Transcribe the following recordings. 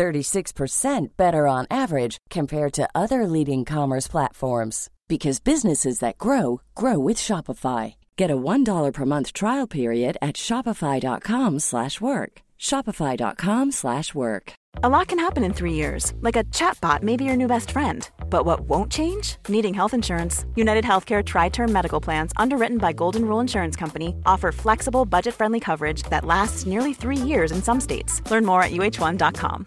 36% better on average compared to other leading commerce platforms because businesses that grow grow with Shopify. Get a $1 per month trial period at shopify.com/work. shopify.com/work. A lot can happen in three years, like a chatbot may be your new best friend. But what won't change? Needing health insurance. United Healthcare Tri Term Medical Plans, underwritten by Golden Rule Insurance Company, offer flexible, budget friendly coverage that lasts nearly three years in some states. Learn more at uh1.com.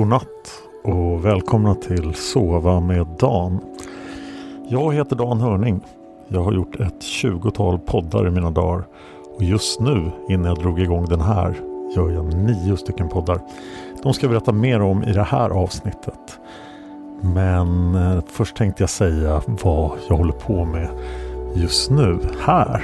Godnatt och välkomna till Sova med Dan. Jag heter Dan Hörning. Jag har gjort ett tjugotal poddar i mina dagar och just nu innan jag drog igång den här gör jag nio stycken poddar. De ska jag berätta mer om i det här avsnittet. Men eh, först tänkte jag säga vad jag håller på med just nu här.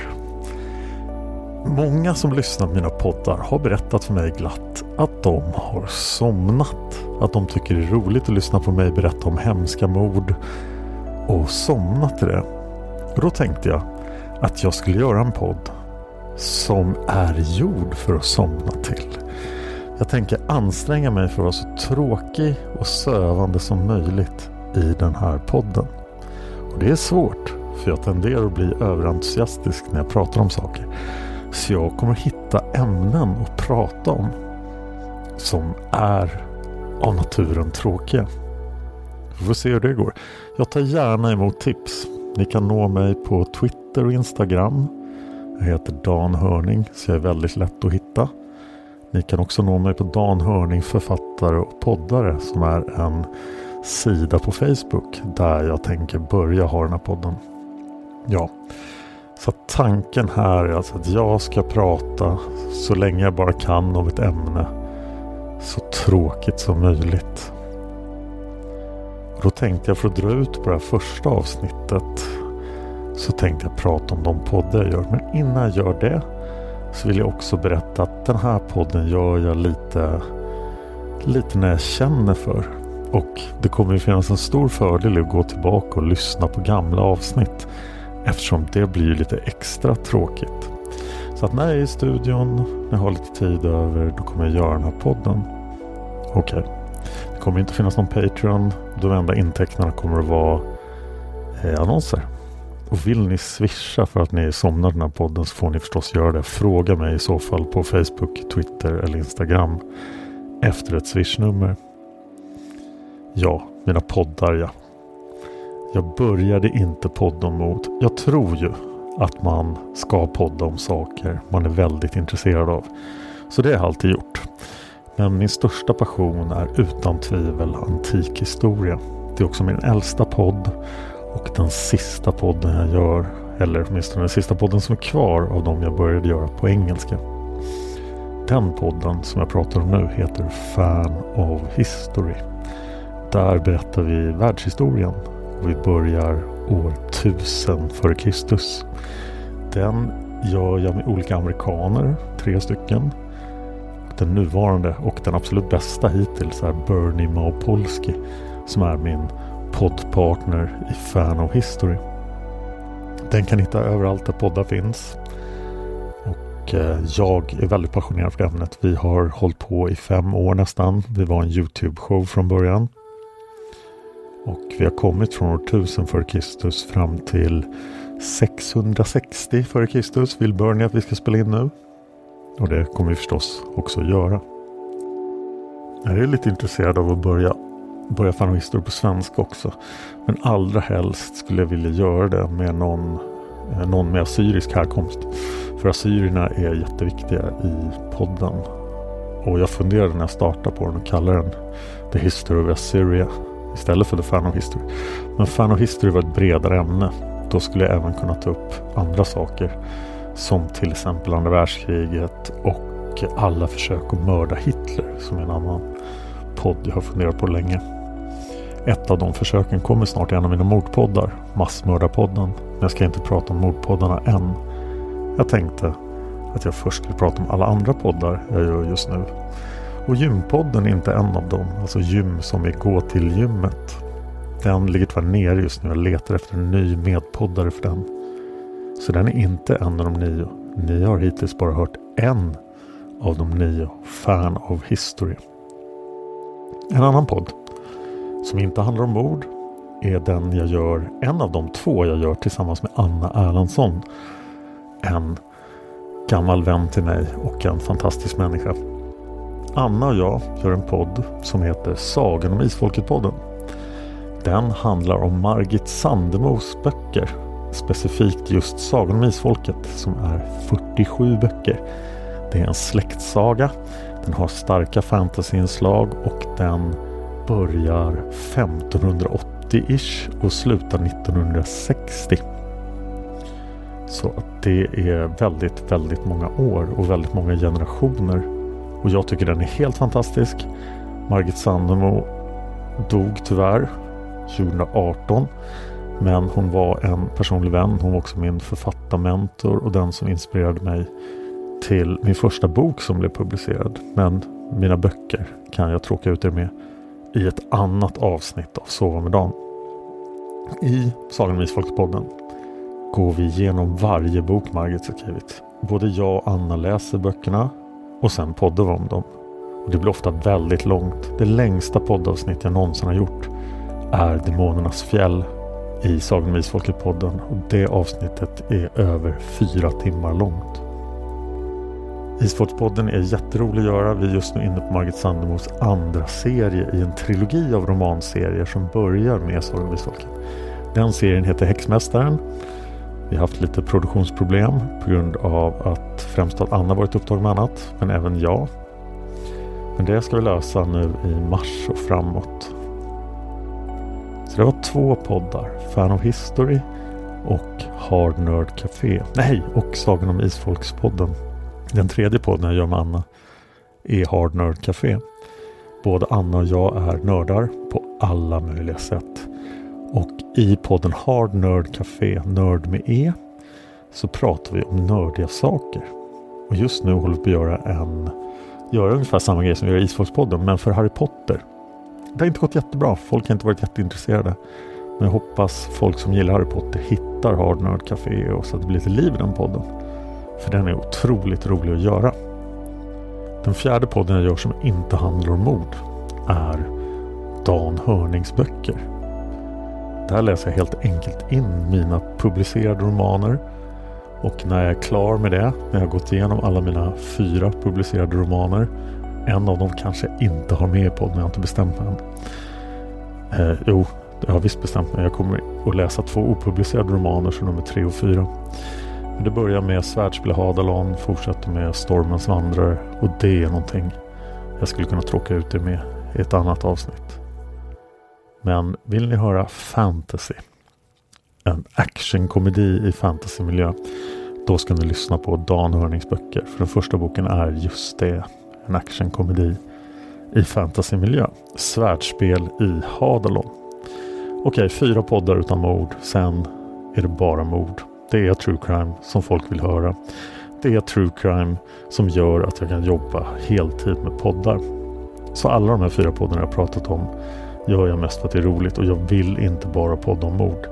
Många som lyssnar på mina poddar har berättat för mig glatt att de har somnat. Att de tycker det är roligt att lyssna på mig berätta om hemska mord och somnat till det. Och då tänkte jag att jag skulle göra en podd som är gjord för att somna till. Jag tänker anstränga mig för att vara så tråkig och sövande som möjligt i den här podden. Och det är svårt för jag tenderar att bli överentusiastisk när jag pratar om saker. Så jag kommer hitta ämnen att prata om som är av naturen tråkiga. Vi får se hur det går. Jag tar gärna emot tips. Ni kan nå mig på Twitter och Instagram. Jag heter Dan Hörning så jag är väldigt lätt att hitta. Ni kan också nå mig på Dan Hörning författare och poddare som är en sida på Facebook där jag tänker börja ha den här podden. Ja, så tanken här är alltså att jag ska prata så länge jag bara kan om ett ämne så tråkigt som möjligt. Då tänkte jag för att dra ut på det här första avsnittet så tänkte jag prata om de poddar jag gör. Men innan jag gör det så vill jag också berätta att den här podden gör jag lite, lite när jag känner för. Och det kommer ju finnas en stor fördel i att gå tillbaka och lyssna på gamla avsnitt. Eftersom det blir lite extra tråkigt. Så att när jag är i studion, när jag har lite tid över, då kommer jag göra den här podden. Okej. Okay. Det kommer inte finnas någon Patreon. De enda intäkterna kommer att vara eh, annonser. Och vill ni swisha för att ni somnar den här podden så får ni förstås göra det. Fråga mig i så fall på Facebook, Twitter eller Instagram efter ett swishnummer. Ja, mina poddar ja. Jag började inte podda om mod. Jag tror ju att man ska podda om saker man är väldigt intresserad av. Så det har jag alltid gjort. Men min största passion är utan tvivel antikhistoria. Det är också min äldsta podd och den sista podden jag gör, eller åtminstone den sista podden som är kvar av de jag började göra på engelska. Den podden som jag pratar om nu heter Fan of History. Där berättar vi världshistorien och vi börjar år 1000 f.Kr. Den gör jag med olika amerikaner, tre stycken. Den nuvarande och den absolut bästa hittills är Bernie Maupolsky som är min poddpartner i Fan of History. Den kan hitta överallt där poddar finns. Och eh, jag är väldigt passionerad för ämnet. Vi har hållit på i fem år nästan. Vi var en Youtube-show från början. Och vi har kommit från år 1000 f.Kr. fram till 660 f.Kr. vill Bernie att vi ska spela in nu. Och det kommer vi förstås också göra. Jag är lite intresserad av att börja, börja fanhistor på svenska också. Men allra helst skulle jag vilja göra det med någon, eh, någon med assyrisk härkomst. För assyrierna är jätteviktiga i podden. Och jag funderade när jag startade på den och kallade den The History of Assyria istället för The Fan of History. Men Fan of History var ett bredare ämne. Då skulle jag även kunna ta upp andra saker. Som till exempel andra världskriget och alla försök att mörda Hitler som är en annan podd jag har funderat på länge. Ett av de försöken kommer snart i en av mina mordpoddar, Massmördarpodden. Men jag ska inte prata om mordpoddarna än. Jag tänkte att jag först skulle prata om alla andra poddar jag gör just nu. Och Gympodden är inte en av dem, alltså gym som är gå till gymmet. Den ligger tyvärr nere just nu. Jag letar efter en ny medpoddare för den. Så den är inte en av de nio. Ni har hittills bara hört en av de nio Fan of History. En annan podd som inte handlar om mord är den jag gör, en av de två jag gör tillsammans med Anna Erlandsson. En gammal vän till mig och en fantastisk människa. Anna och jag gör en podd som heter Sagan om Isfolket-podden. Den handlar om Margit Sandemos böcker. Specifikt just Sagan om Isfolket som är 47 böcker. Det är en släktsaga. Den har starka fantasyinslag och den börjar 1580-ish och slutar 1960. Så det är väldigt, väldigt många år och väldigt många generationer. Och jag tycker den är helt fantastisk. Margit Sandemo dog tyvärr 2018. Men hon var en personlig vän. Hon var också min författarmentor och den som inspirerade mig till min första bok som blev publicerad. Men mina böcker kan jag tråka ut er med i ett annat avsnitt av Sova med Dan. I Sagan om Isfolkspodden går vi igenom varje bok Margit har skrivit. Både jag och Anna läser böckerna och sen poddar vi om dem. Och det blir ofta väldigt långt. Det längsta poddavsnitt jag någonsin har gjort är Demonernas fjäll i Sagan om Isfolket-podden. Och det avsnittet är över fyra timmar långt. Isfolkspodden är jätterolig att göra. Vi är just nu inne på Margit Sandemos andra serie i en trilogi av romanserier som börjar med Sagan om Isfolket. Den serien heter Häxmästaren. Vi har haft lite produktionsproblem på grund av att främst att Anna varit upptagen med annat, men även jag. Men det ska vi lösa nu i mars och framåt. Så det var två poddar, Fan of History och Hard Nerd Café. Nej, och Sagan om Isfolkspodden. Den tredje podden jag gör med Anna är Hard Nerd Café. Både Anna och jag är nördar på alla möjliga sätt. Och i podden Hard Nerd Café, Nörd med E, så pratar vi om nördiga saker. Och just nu håller vi på att göra en, göra ungefär samma grej som vi gör i Isfolkspodden, men för Harry Potter. Det har inte gått jättebra, folk har inte varit jätteintresserade. Men jag hoppas folk som gillar Harry Potter hittar Hard Nerd Café och så att det blir lite liv i den podden. För den är otroligt rolig att göra. Den fjärde podden jag gör som inte handlar om mord är Dan Hörnings böcker. Där läser jag helt enkelt in mina publicerade romaner och när jag är klar med det, när jag har gått igenom alla mina fyra publicerade romaner en av dem kanske inte har med i podden, jag har inte bestämt mig än. Eh, jo, jag har visst bestämt mig. Jag kommer att läsa två opublicerade romaner, så nummer tre och fyra. Det börjar med Svärdspel Hadalon, fortsätter med Stormens vandrare och det är någonting jag skulle kunna tråka ut det med i ett annat avsnitt. Men vill ni höra fantasy, en actionkomedi i fantasymiljö, då ska ni lyssna på Dan Hörnings böcker. För den första boken är just det, en actionkomedi i fantasymiljö. Svärdspel i Hadalon. Okej, fyra poddar utan mord. Sen är det bara mord. Det är true crime som folk vill höra. Det är true crime som gör att jag kan jobba heltid med poddar. Så alla de här fyra poddarna jag pratat om gör jag mest för att det är roligt och jag vill inte bara podda om mord.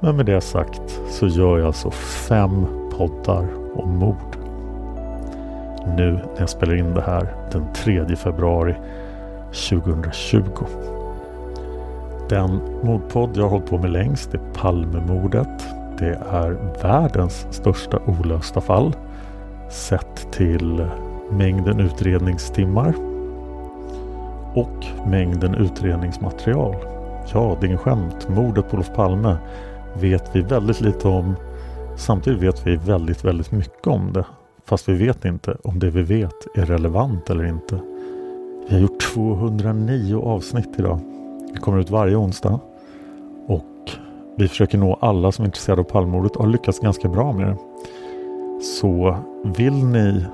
Men med det sagt så gör jag alltså fem poddar om mord. Nu när jag spelar in det här den 3 februari 2020. Den mordpodd jag har hållit på med längst är Palmemordet. Det är världens största olösta fall sett till mängden utredningstimmar och mängden utredningsmaterial. Ja, det är inget skämt. Mordet på Olof Palme vet vi väldigt lite om. Samtidigt vet vi väldigt, väldigt mycket om det. Fast vi vet inte om det vi vet är relevant eller inte. Vi har gjort 209 avsnitt idag. Det kommer ut varje onsdag. Och vi försöker nå alla som är intresserade av Palmemordet och har lyckats ganska bra med det. Så vill ni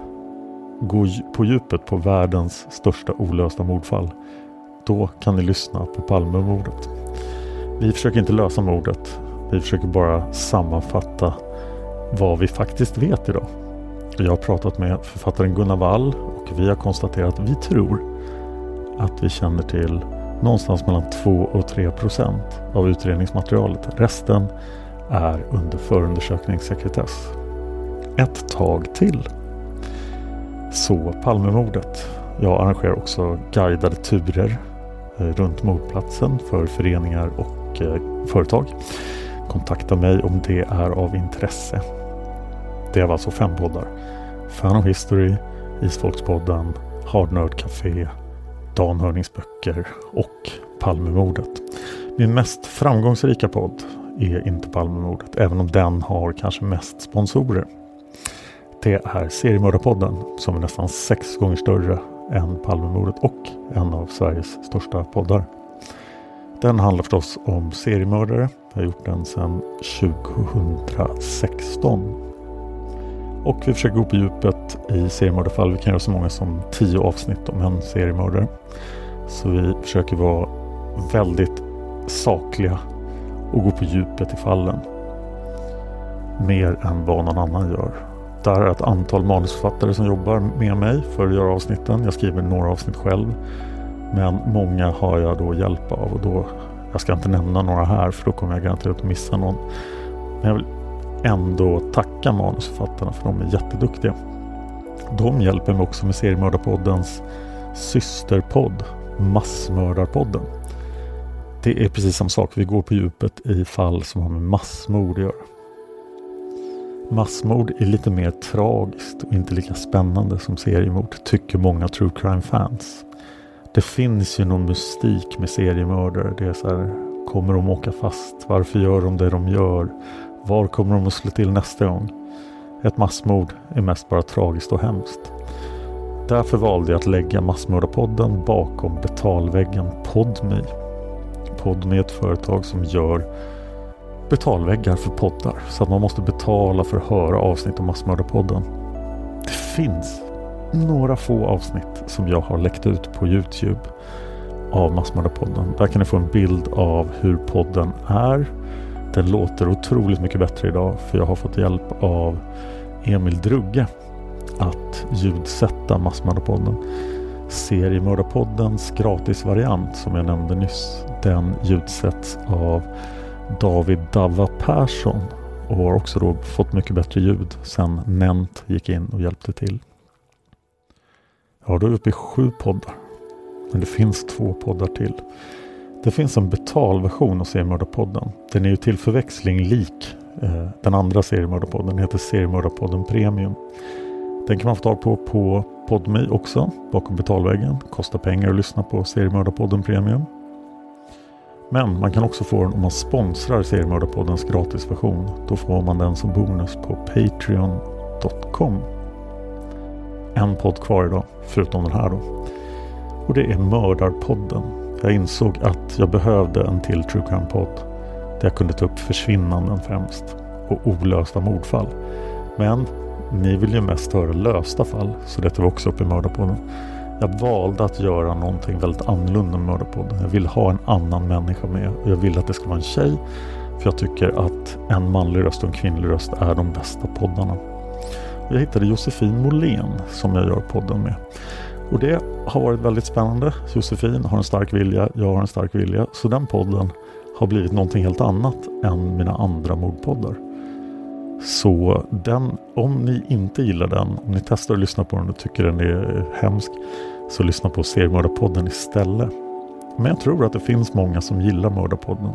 gå på djupet på världens största olösta mordfall då kan ni lyssna på Palmemordet. Vi försöker inte lösa mordet. Vi försöker bara sammanfatta vad vi faktiskt vet idag. Jag har pratat med författaren Gunnar Wall och vi har konstaterat att vi tror att vi känner till någonstans mellan 2 och 3 procent av utredningsmaterialet. Resten är under förundersökningssekretess. Ett tag till. Så Palmemordet. Jag arrangerar också guidade turer eh, runt mordplatsen för föreningar och eh, företag. Kontakta mig om det är av intresse. Det var alltså fem poddar. Fan of History, Isfolkspodden, Hard Nerd Café, Dan böcker och Palmemordet. Min mest framgångsrika podd är inte Palmemordet, även om den har kanske mest sponsorer. Det är Seriemördarpodden som är nästan sex gånger större än Palmemordet och en av Sveriges största poddar. Den handlar förstås om seriemördare. Jag har gjort den sedan 2016. Och vi försöker gå på djupet i seriemördarfall. Vi kan göra så många som tio avsnitt om en seriemördare. Så vi försöker vara väldigt sakliga och gå på djupet i fallen. Mer än vad någon annan gör. Där är ett antal manusförfattare som jobbar med mig för att göra avsnitten. Jag skriver några avsnitt själv. Men många har jag då hjälp av och då, jag ska inte nämna några här för då kommer jag garanterat att missa någon. Men jag vill ändå tacka manusförfattarna för de är jätteduktiga. De hjälper mig också med Seriemördarpoddens systerpodd Massmördarpodden. Det är precis samma sak. Vi går på djupet i fall som har med massmord att göra. Massmord är lite mer tragiskt och inte lika spännande som seriemord, tycker många true crime-fans. Det finns ju någon mystik med seriemördare. Det är så här, kommer de åka fast? Varför gör de det de gör? Var kommer de att slå till nästa gång? Ett massmord är mest bara tragiskt och hemskt. Därför valde jag att lägga Massmördarpodden bakom betalväggen Podme. Podme är ett företag som gör betalväggar för poddar så att man måste betala för att höra avsnitt av Massmördarpodden. Det finns några få avsnitt som jag har läckt ut på Youtube av Massmördarpodden. Där kan ni få en bild av hur podden är. Den låter otroligt mycket bättre idag för jag har fått hjälp av Emil Drugge att ljudsätta Massmördarpodden. Seriemördarpoddens gratisvariant som jag nämnde nyss, den ljudsätts av David Dava Persson och har också då fått mycket bättre ljud sen Nent gick in och hjälpte till. Ja, då är vi uppe i sju poddar. Men det finns två poddar till. Det finns en betalversion av Seriemördarpodden. Den är ju till förväxling lik eh, den andra Seriemördarpodden. Den heter Seriemördarpodden Premium. Den kan man få tag på på Podmi också, bakom betalväggen. Kostar pengar att lyssna på Seriemördarpodden Premium. Men man kan också få den om man sponsrar Seriemördarpoddens gratisversion. Då får man den som bonus på Patreon.com. En podd kvar idag, förutom den här då. Och det är Mördarpodden. Jag insåg att jag behövde en till True Crime-podd där jag kunde ta upp försvinnanden främst och olösta mordfall. Men ni vill ju mest höra lösta fall, så detta var också uppe i Mördarpodden. Jag valde att göra någonting väldigt annorlunda med Mördarpodden. Jag vill ha en annan människa med jag vill att det ska vara en tjej. För jag tycker att en manlig röst och en kvinnlig röst är de bästa poddarna. Jag hittade Josefin Molén som jag gör podden med. Och det har varit väldigt spännande. Josefin har en stark vilja, jag har en stark vilja. Så den podden har blivit någonting helt annat än mina andra mordpoddar. Så den, om ni inte gillar den, om ni testar att lyssna på den och tycker den är hemsk, så lyssna på Seriemördarpodden istället. Men jag tror att det finns många som gillar Mördarpodden.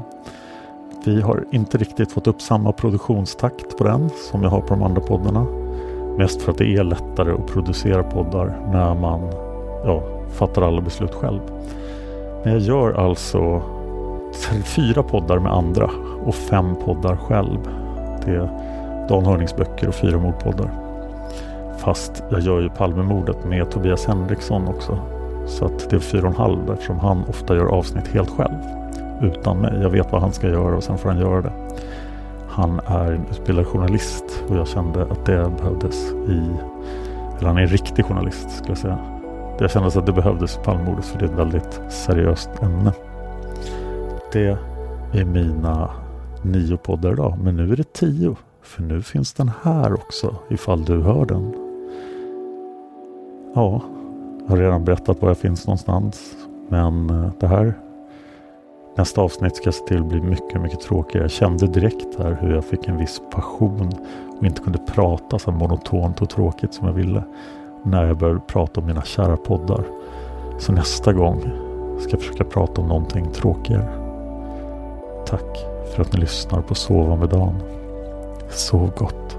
Vi har inte riktigt fått upp samma produktionstakt på den som jag har på de andra poddarna. Mest för att det är lättare att producera poddar när man ja, fattar alla beslut själv. Men jag gör alltså fyra poddar med andra och fem poddar själv. Det är Dan Hörnings böcker och fyra mordpoddar. Fast jag gör ju Palmemordet med Tobias Henriksson också. Så att det är fyra och en halv eftersom han ofta gör avsnitt helt själv. Utan mig. Jag vet vad han ska göra och sen får han göra det. Han är en utbildad journalist och jag kände att det behövdes i... Eller han är en riktig journalist skulle jag säga. Jag kände att det behövdes i Palmemordet för det är ett väldigt seriöst ämne. Det är mina nio poddar idag. Men nu är det tio. För nu finns den här också ifall du hör den. Ja, jag har redan berättat var jag finns någonstans. Men eh, det här Nästa avsnitt ska se till att bli mycket, mycket tråkigare. Jag kände direkt här hur jag fick en viss passion och inte kunde prata så monotont och tråkigt som jag ville när jag började prata om mina kära poddar. Så nästa gång ska jag försöka prata om någonting tråkigare. Tack för att ni lyssnar på Sova med Dan. Sov gott.